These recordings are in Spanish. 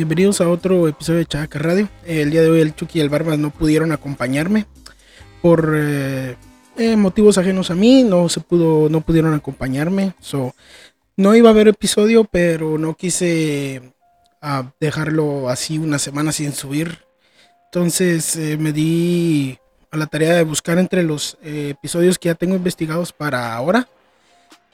Bienvenidos a otro episodio de Chaca Radio. El día de hoy el Chucky y el Barbas no pudieron acompañarme por eh, eh, motivos ajenos a mí, no se pudo, no pudieron acompañarme. So, no iba a haber episodio, pero no quise ah, dejarlo así una semana sin subir. Entonces eh, me di a la tarea de buscar entre los episodios que ya tengo investigados para ahora.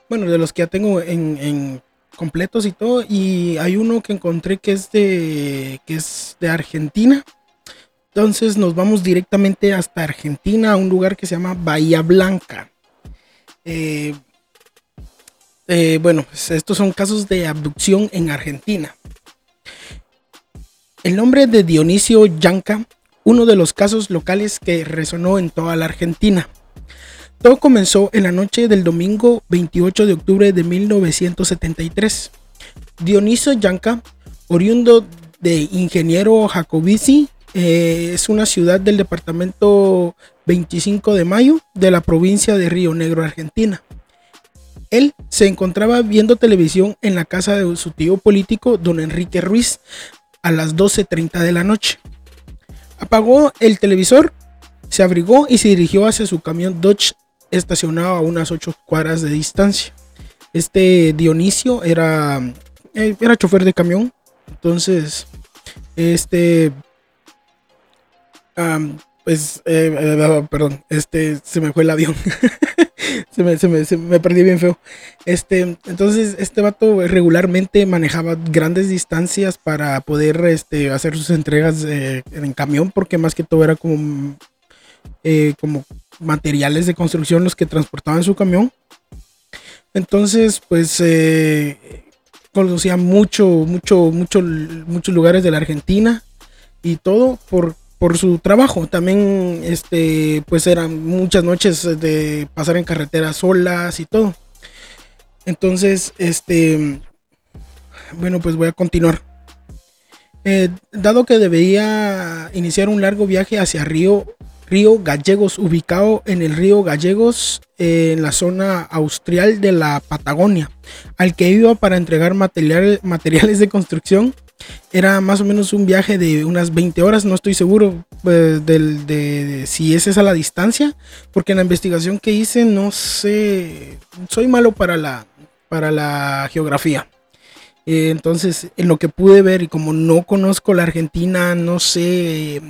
Bueno, de los que ya tengo en completos y todo. Y hay uno que encontré que es de, que es de Argentina. Entonces nos vamos directamente hasta Argentina, a un lugar que se llama Bahía Blanca. Eh, eh, bueno, pues estos son casos de abducción en Argentina. El nombre de Dionisio Yanca, uno de los casos locales que resonó en toda la Argentina. Todo comenzó en la noche del domingo 28 de octubre de 1973. Dionisio Yanca, oriundo de Ingeniero Jacobici, eh, es una ciudad del departamento 25 de Mayo de la provincia de Río Negro, Argentina. Él se encontraba viendo televisión en la casa de su tío político, don Enrique Ruiz, a las 12.30 de la noche. Apagó el televisor, se abrigó y se dirigió hacia su camión Dodge estacionado a unas 8 cuadras de distancia. Este Dionisio era, eh, era chofer de camión. Entonces, este, pues, eh, eh, perdón, este, se me fue el avión. se, me, se, me, perdí bien feo. Este, entonces, este vato regularmente manejaba grandes distancias para poder este, hacer sus entregas en camión, porque más que todo era como, como materiales de construcción los que transportaban su camión. Entonces, pues eh, conocía mucho, mucho, mucho, muchos lugares de la Argentina y todo por, por su trabajo. También, este, pues eran muchas noches de pasar en carretera solas y todo. Entonces, este, bueno, pues voy a continuar. Eh, dado que debería iniciar un largo viaje hacia Río río Gallegos, ubicado en el río Gallegos, en la zona austral de la Patagonia, al que iba para entregar materiales, de construcción. Era más o menos un viaje de unas 20 horas, no estoy seguro pues, de, si es esa la distancia, porque en la investigación que hice no sé, soy malo para la, para la geografía. Eh, entonces, en lo que pude ver y como no conozco la Argentina, no sé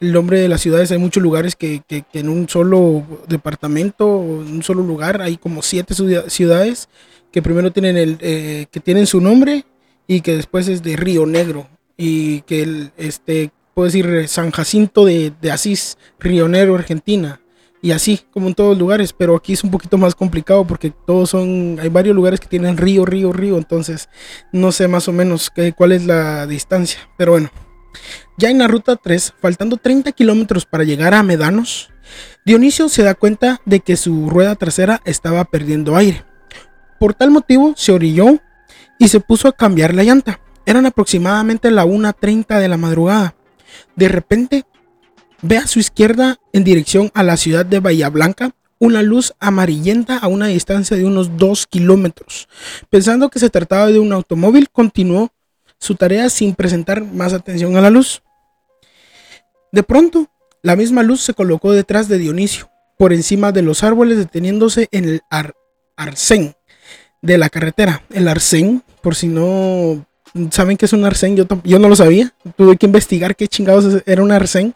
el nombre de las ciudades. Hay muchos lugares que, en un solo departamento, en un solo lugar, hay como siete ciudades que primero tienen el, eh, que tienen su nombre y que después es de Río Negro y que el, este, puedo decir San Jacinto de, de Asís, Río Negro, Argentina. Y así, como en todos los lugares, pero aquí es un poquito más complicado porque todos son, hay varios lugares que tienen río, río, río, entonces no sé más o menos qué, cuál es la distancia, pero bueno. Ya en la ruta 3, faltando 30 kilómetros para llegar a Medanos, Dionisio se da cuenta de que su rueda trasera estaba perdiendo aire. Por tal motivo se orilló y se puso a cambiar la llanta. Eran aproximadamente la 1.30 de la madrugada. De repente, ve a su izquierda en dirección a la ciudad de Bahía Blanca una luz amarillenta a una distancia de unos 2 kilómetros. Pensando que se trataba de un automóvil, continuó su tarea sin presentar más atención a la luz. De pronto, la misma luz se colocó detrás de Dionisio, por encima de los árboles, deteniéndose en el arcén de la carretera. El arcén, por si no saben qué es un arcén, yo, yo no lo sabía. Tuve que investigar qué chingados era un arcén.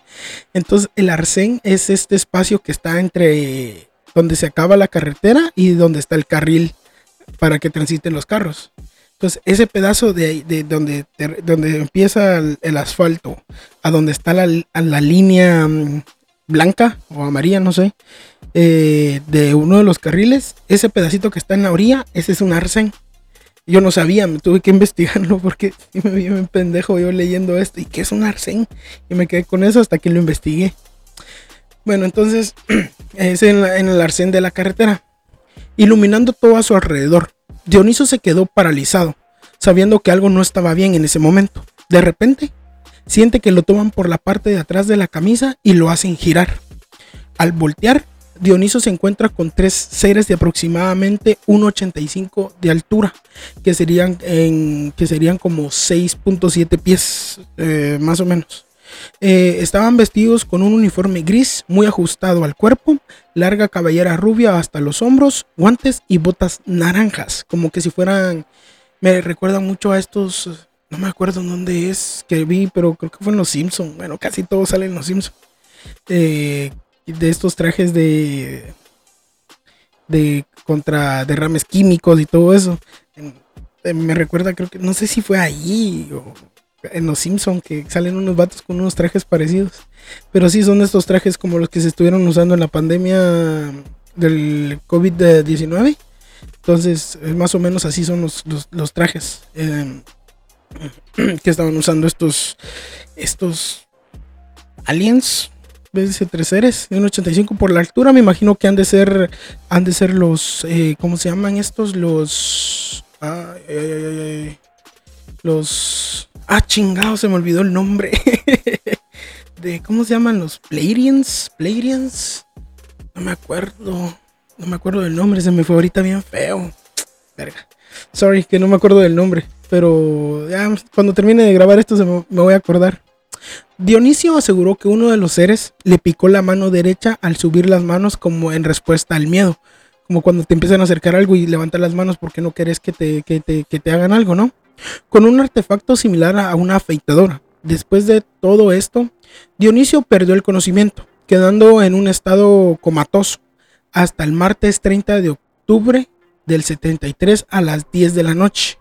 Entonces, el arcén es este espacio que está entre donde se acaba la carretera y donde está el carril para que transiten los carros. Entonces, ese pedazo de, de donde, donde empieza el, asfalto, a donde está la, la, línea mm, blanca o amarilla, no sé, eh, de uno de los carriles, ese pedacito que está en la orilla, ese es un arcén. Yo no sabía, me tuve que investigarlo porque me vi un pendejo yo leyendo esto. ¿Y qué es un arcén? Y me quedé con eso hasta que lo investigué. Bueno, entonces es en, el arcén de la carretera, iluminando todo a su alrededor. Dioniso se quedó paralizado, sabiendo que algo no estaba bien en ese momento. De repente, siente que lo toman por la parte de atrás de la camisa y lo hacen girar. Al voltear, Dioniso se encuentra con tres seres de aproximadamente 1,85 de altura, que serían, en, que serían como 6.7 pies, eh, más o menos. Eh, estaban vestidos con un uniforme gris muy ajustado al cuerpo, larga cabellera rubia hasta los hombros, guantes y botas naranjas, como que si fueran, me recuerdan mucho a estos, no me acuerdo en dónde es que vi, pero creo que fue en Los Simpsons, bueno, casi todos salen en Los Simpsons, eh, de estos trajes de, de contra derrames químicos y todo eso. Me recuerda, creo que, no sé si fue ahí o en los Simpson que salen unos vatos con unos trajes parecidos. Pero sí son estos trajes como los que se estuvieron usando en la pandemia del COVID-19. Entonces, más o menos así son los, los, trajes em, que estaban usando estos, estos aliens. ¿Ves? Tres seres de 1.85 por la altura. Me imagino que han de ser, han de ser los, eh, ¿cómo se llaman estos? Los, ay, ay, ay, los Ah, chingado, se me olvidó el nombre. de ¿Cómo se llaman los Playrians? Playrians. No me acuerdo. No me acuerdo del nombre, se me fue ahorita bien feo. Verga. Sorry, que no me acuerdo del nombre. Pero ya cuando termine de grabar esto se me, voy a acordar. Dionisio aseguró que uno de los seres le picó la mano derecha al subir las manos como en respuesta al miedo. Como cuando te empiezan a acercar algo y levantar las manos porque no querés que te, que te, que te hagan algo, ¿no? Con un artefacto similar a una afeitadora. Después de todo esto, Dionisio perdió el conocimiento, quedando en un estado comatoso hasta el martes 30 de octubre del 73 a las 10 de la noche,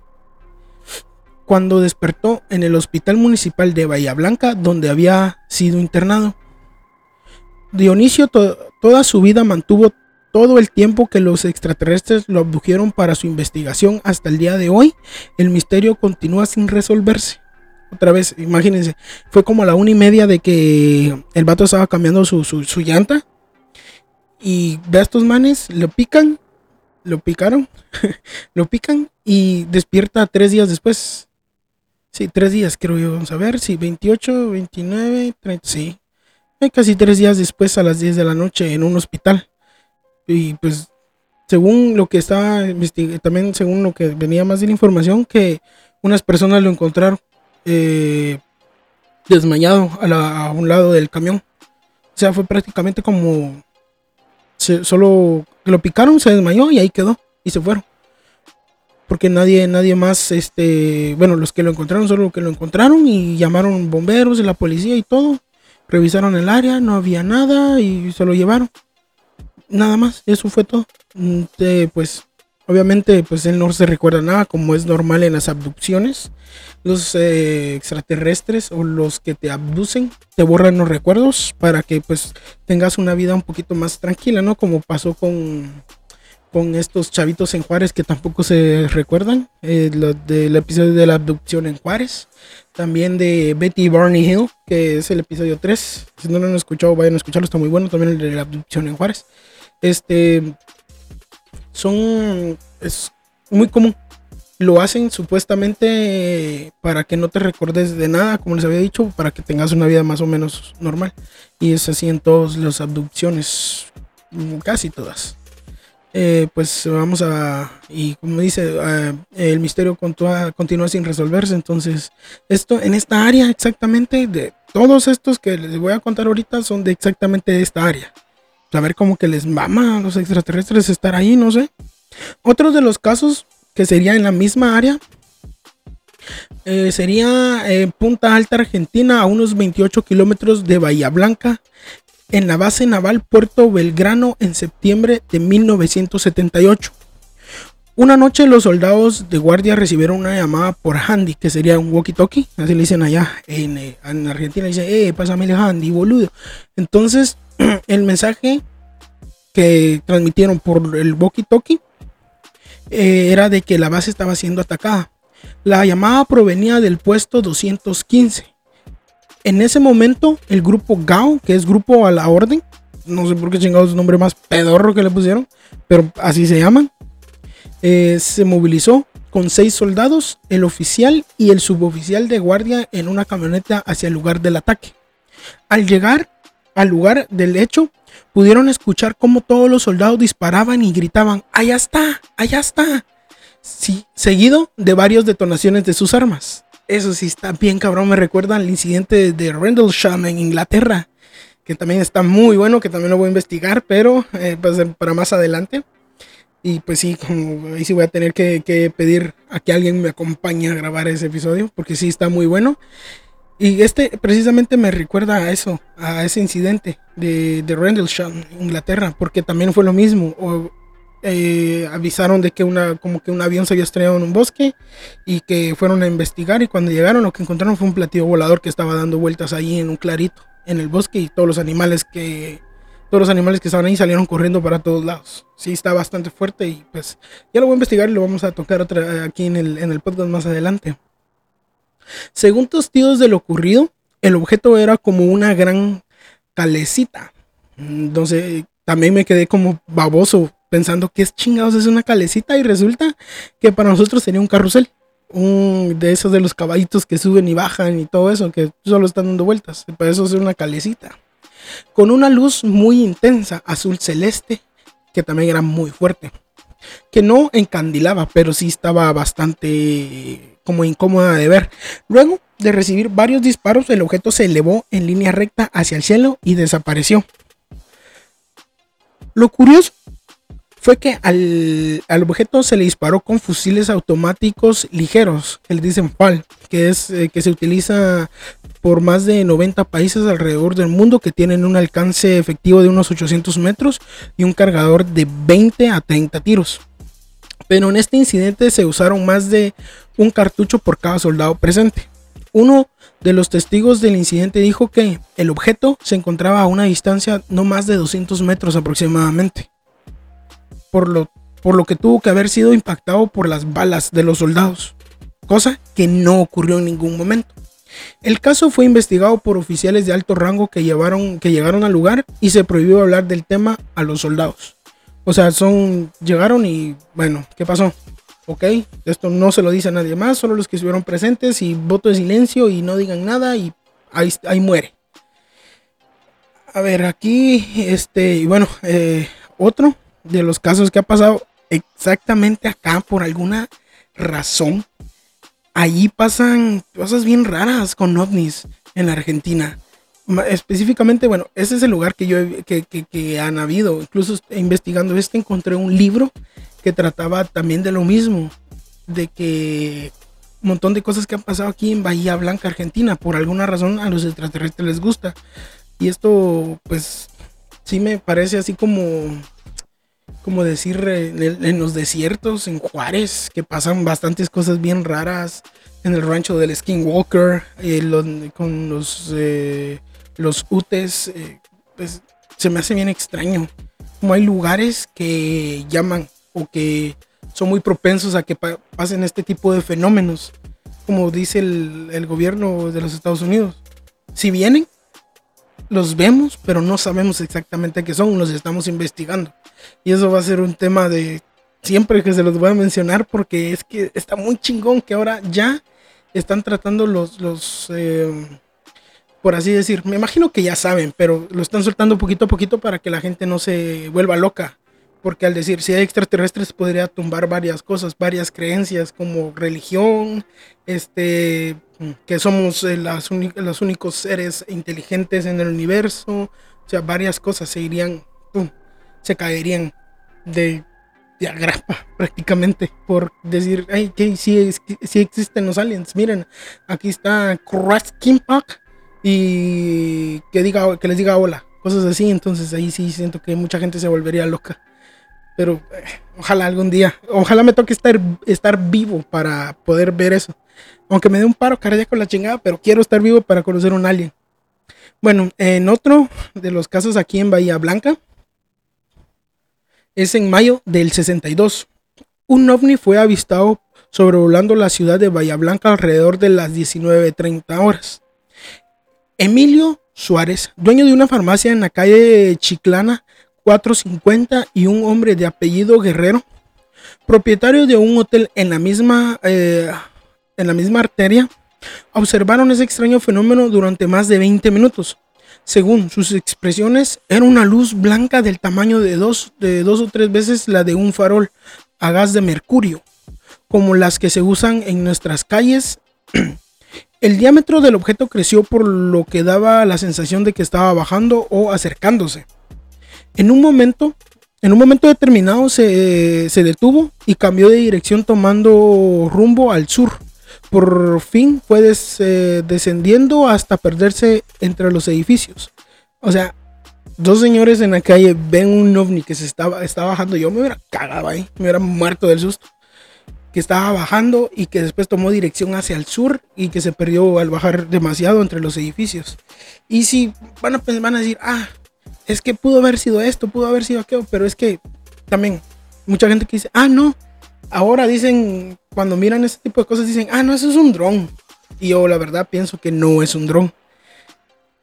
cuando despertó en el Hospital Municipal de Bahía Blanca, donde había sido internado. Dionisio toda su vida mantuvo todo el tiempo que los extraterrestres lo abdujeron para su investigación hasta el día de hoy, el misterio continúa sin resolverse. Otra vez, imagínense, fue como a la una y media de que el vato estaba cambiando su, llanta. Y ve a estos manes, lo pican, lo picaron, lo pican y despierta tres días después. Sí, tres días creo yo. Vamos a ver, sí, 28, 29, 30, sí. Casi tres días después a las 10 de la noche en un hospital. Y pues, según lo que estaba también según lo que venía más de la información, que unas personas lo encontraron eh, desmayado a, un lado del camión. O sea, fue prácticamente como solo lo picaron, se desmayó y ahí quedó y se fueron. Porque nadie, nadie más, este, bueno, los que lo encontraron, solo los que lo encontraron y llamaron bomberos la policía y todo. Revisaron el área, no había nada y se lo llevaron nada más, eso fue todo. Mm, pues obviamente pues él no se recuerda nada como es normal en las abducciones. Los eh, extraterrestres o los que te abducen te borran los recuerdos para que pues tengas una vida un poquito más tranquila, ¿no? Como pasó con, con estos chavitos en Juárez que tampoco se recuerdan. Eh, del episodio de la abducción en Juárez. También de Betty Barney Hill, que es el episodio 3. Si no lo han escuchado, vayan a escucharlo, está muy bueno. También el de la abducción en Juárez. Este. Son. Es muy común. Lo hacen supuestamente para que no te recordes de nada, como les había dicho, para que tengas una vida más o menos normal. Y es así en todas las abducciones, mm, casi todas. Eh, pues vamos a, y como dice, el misterio continúa, continúa, sin resolverse. Entonces, esto en esta área exactamente, de todos estos que les voy a contar ahorita, son de exactamente esta área saber cómo que les mama a los extraterrestres estar ahí, no sé. Otro de los casos que sería en la misma área eh, sería en Punta Alta, Argentina, a unos 28 kilómetros de Bahía Blanca, en la base naval Puerto Belgrano en septiembre de 1978. Una noche los soldados de guardia recibieron una llamada por handy, que sería un walkie-talkie, así le dicen allá en, eh, en Argentina, dice, eh, pásame el handy, boludo. Entonces el mensaje que transmitieron por el walkie-talkie eh, era de que la base estaba siendo atacada. La llamada provenía del puesto 215. En ese momento, el grupo GAO, que es Grupo a la Orden, no sé por qué chingados es nombre más pedorro que le pusieron, pero así se llaman, eh, se movilizó con seis soldados, el oficial y el suboficial de guardia en una camioneta hacia el lugar del ataque. Al llegar al lugar del hecho, pudieron escuchar cómo todos los soldados disparaban y gritaban, allá está, allá está. Sí, seguido de varias detonaciones de sus armas. Eso sí está bien cabrón, me recuerda al incidente de Rendlesham en Inglaterra, que también está muy bueno, que también lo voy a investigar, pero eh, pues, para más adelante. Y pues sí, como ahí sí voy a tener que, que, pedir a que alguien me acompañe a grabar ese episodio, porque sí está muy bueno. Y este precisamente me recuerda a eso, a ese incidente de, de Rendlesham, Inglaterra, porque también fue lo mismo. O, eh, avisaron de que una, como que un avión se había estrellado en un bosque y que fueron a investigar y cuando llegaron lo que encontraron fue un platillo volador que estaba dando vueltas ahí en un clarito en el bosque y todos los animales que todos los animales que estaban ahí salieron corriendo para todos lados. Sí, está bastante fuerte y pues ya lo voy a investigar y lo vamos a tocar otra, aquí en el, en el podcast más adelante. Según testigos de lo ocurrido, el objeto era como una gran calecita. Entonces también me quedé como baboso pensando que es chingados es una calecita y resulta que para nosotros sería un carrusel. Un de esos de los caballitos que suben y bajan y todo eso, que solo están dando vueltas. Para eso es una calecita. Con una luz muy intensa, azul celeste, que también era muy fuerte. Que no encandilaba, pero sí estaba bastante como incómoda de ver. Luego de recibir varios disparos, el objeto se elevó en línea recta hacia el cielo y desapareció. Lo curioso fue que al, objeto se le disparó con fusiles automáticos ligeros, que dicen que, es, eh, que se utiliza por más de 90 países alrededor del mundo que tienen un alcance efectivo de unos 800 metros y un cargador de 20 a 30 tiros. Pero en este incidente se usaron más de un cartucho por cada soldado presente. Uno de los testigos del incidente dijo que el objeto se encontraba a una distancia no más de 200 metros aproximadamente, por lo, por lo que tuvo que haber sido impactado por las balas de los soldados, cosa que no ocurrió en ningún momento. El caso fue investigado por oficiales de alto rango que, llevaron, que llegaron al lugar y se prohibió hablar del tema a los soldados. O sea, son llegaron y bueno, ¿qué pasó? Ok, esto no se lo dice a nadie más, solo los que estuvieron presentes y voto de silencio y no digan nada y ahí, ahí muere. A ver, aquí, este, y bueno, eh, otro de los casos que ha pasado exactamente acá por alguna razón. Allí pasan cosas bien raras con ovnis en la Argentina. Específicamente, bueno, ese es el lugar que yo que, que, que han habido. Incluso investigando este encontré un libro que trataba también de lo mismo, de que un montón de cosas que han pasado aquí en Bahía Blanca, Argentina, por alguna razón a los extraterrestres les gusta. Y esto, pues, sí me parece así como, como decir, en, los desiertos, en Juárez, que pasan bastantes cosas bien raras, en el rancho del Skinwalker, eh, con los, eh, los UTES, eh, pues, se me hace bien extraño. Como hay lugares que llaman o que son muy propensos a que pasen este tipo de fenómenos, como dice el, gobierno de los Estados Unidos. Si vienen, los vemos, pero no sabemos exactamente qué son, los estamos investigando. Y eso va a ser un tema de siempre que se los voy a mencionar porque es que está muy chingón que ahora ya están tratando los, eh, por así decir, me imagino que ya saben, pero lo están soltando poquito a poquito para que la gente no se vuelva loca porque al decir si hay extraterrestres podría tumbar varias cosas, varias creencias como religión, este, que somos eh, los únicos seres inteligentes en el universo, o sea, varias cosas se irían, se caerían de, de agrapa prácticamente por decir, ay, que sí, sí, existen los aliens, miren, aquí está Park y que diga, que les diga hola, cosas así, entonces ahí sí siento que mucha gente se volvería loca. Pero eh, ojalá algún día, ojalá me toque estar, estar vivo para poder ver eso. Aunque me dé un paro cardíaco la chingada, pero quiero estar vivo para conocer un alien. Bueno, en otro de los casos aquí en Bahía Blanca, es en mayo del 62. Un ovni fue avistado sobrevolando la ciudad de Bahía Blanca alrededor de las 19.30 horas. Emilio Suárez, dueño de una farmacia en la calle Chiclana, 450 y un hombre de apellido Guerrero, propietario de un hotel en la misma, eh, en la misma arteria, observaron ese extraño fenómeno durante más de 20 minutos. Según sus expresiones, era una luz blanca del tamaño de dos, de dos o tres veces la de un farol a gas de mercurio, como las que se usan en nuestras calles. El diámetro del objeto creció por lo que daba la sensación de que estaba bajando o acercándose. En un momento, en un momento determinado se, se detuvo y cambió de dirección tomando rumbo al sur por fin fue eh, descendiendo hasta perderse entre los edificios. O sea, dos señores en la calle ven un ovni que se estaba, bajando. Yo me hubiera cagado ahí, me hubiera muerto del susto. Que estaba bajando y que después tomó dirección hacia el sur y que se perdió al bajar demasiado entre los edificios. Y si van a, van a decir, ah, es que pudo haber sido esto, pudo haber sido aquello, pero es que también mucha gente que dice, ah, no, ahora dicen, cuando miran ese tipo de cosas, dicen, ah, no, eso es un dron. Y yo la verdad pienso que no es un dron.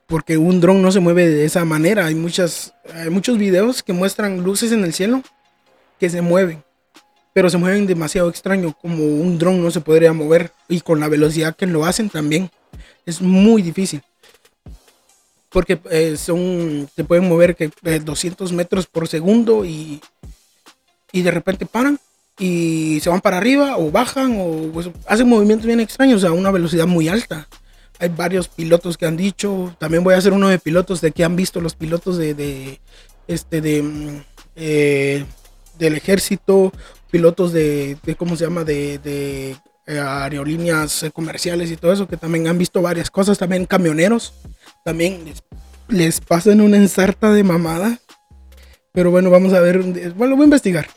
Porque un dron no se mueve de esa manera. Hay, muchas, hay muchos videos que muestran luces en el cielo que se mueven. Pero se mueven demasiado extraño. Como un dron no se podría mover. Y con la velocidad que lo hacen también. Es muy difícil. Porque eh, son, se pueden mover que 200 eh, metros por segundo y, y de repente paran y se van para arriba o bajan o pues, hacen movimientos bien extraños a una velocidad muy alta. Hay varios pilotos que han dicho, también voy a hacer uno de pilotos de que han visto los pilotos de, este de mm, eh, del ejército, pilotos de, cómo se llama de, de eh, aerolíneas comerciales y todo eso que también han visto varias cosas, también camioneros, también les, pasan una ensarta de mamada. Pero bueno, vamos a ver, bueno, voy a investigar.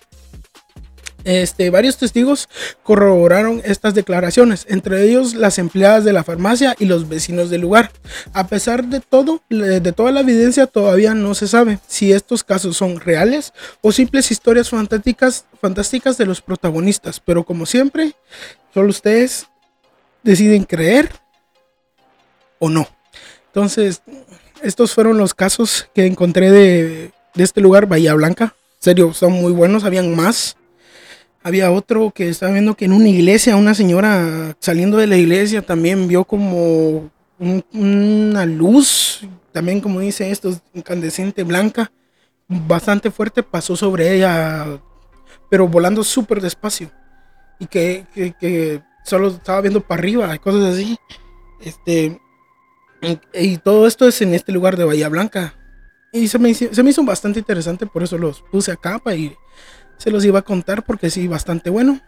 Este, varios testigos corroboraron estas declaraciones, entre ellos las empleadas de la farmacia y los vecinos del lugar. A pesar de todo, de toda la evidencia, todavía no se sabe si estos casos son reales o simples historias fantásticas, fantásticas de los protagonistas. Pero como siempre, solo ustedes deciden creer o no. Entonces, estos fueron los casos que encontré de, de este lugar, Bahía Blanca. En serio, son muy buenos, habían más había otro que estaba viendo que en una iglesia, una señora saliendo de la iglesia también vio como una luz, también como dice esto, incandescente blanca, bastante fuerte, pasó sobre ella, pero volando súper despacio. Y que, que, solo estaba viendo para arriba, cosas así. Este, y, todo esto es en este lugar de Bahía Blanca. Y se me, se me hizo bastante interesante, por eso los puse acá para ir se los iba a contar porque sí, bastante bueno.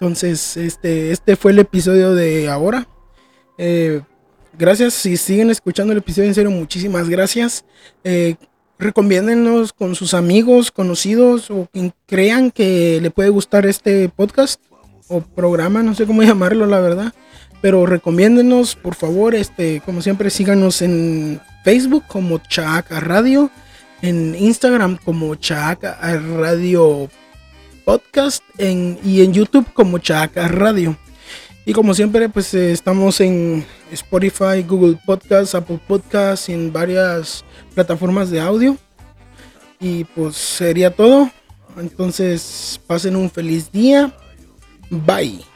Entonces, este, este fue el episodio de ahora. Eh, gracias, si siguen escuchando el episodio, en serio, muchísimas gracias. Eh, con sus amigos, conocidos o quien crean que le puede gustar este podcast o programa, no sé cómo llamarlo, la verdad. Pero recomiéndenos, por favor, este, como siempre, síganos en Facebook como Chaca Radio, en Instagram como Chaca Radio podcast en, y en YouTube como Chaca Radio. Y como siempre, pues eh, estamos en Spotify, Google Podcasts, Apple Podcasts, en varias plataformas de audio. Y pues sería todo. Entonces, pasen un feliz día. Bye.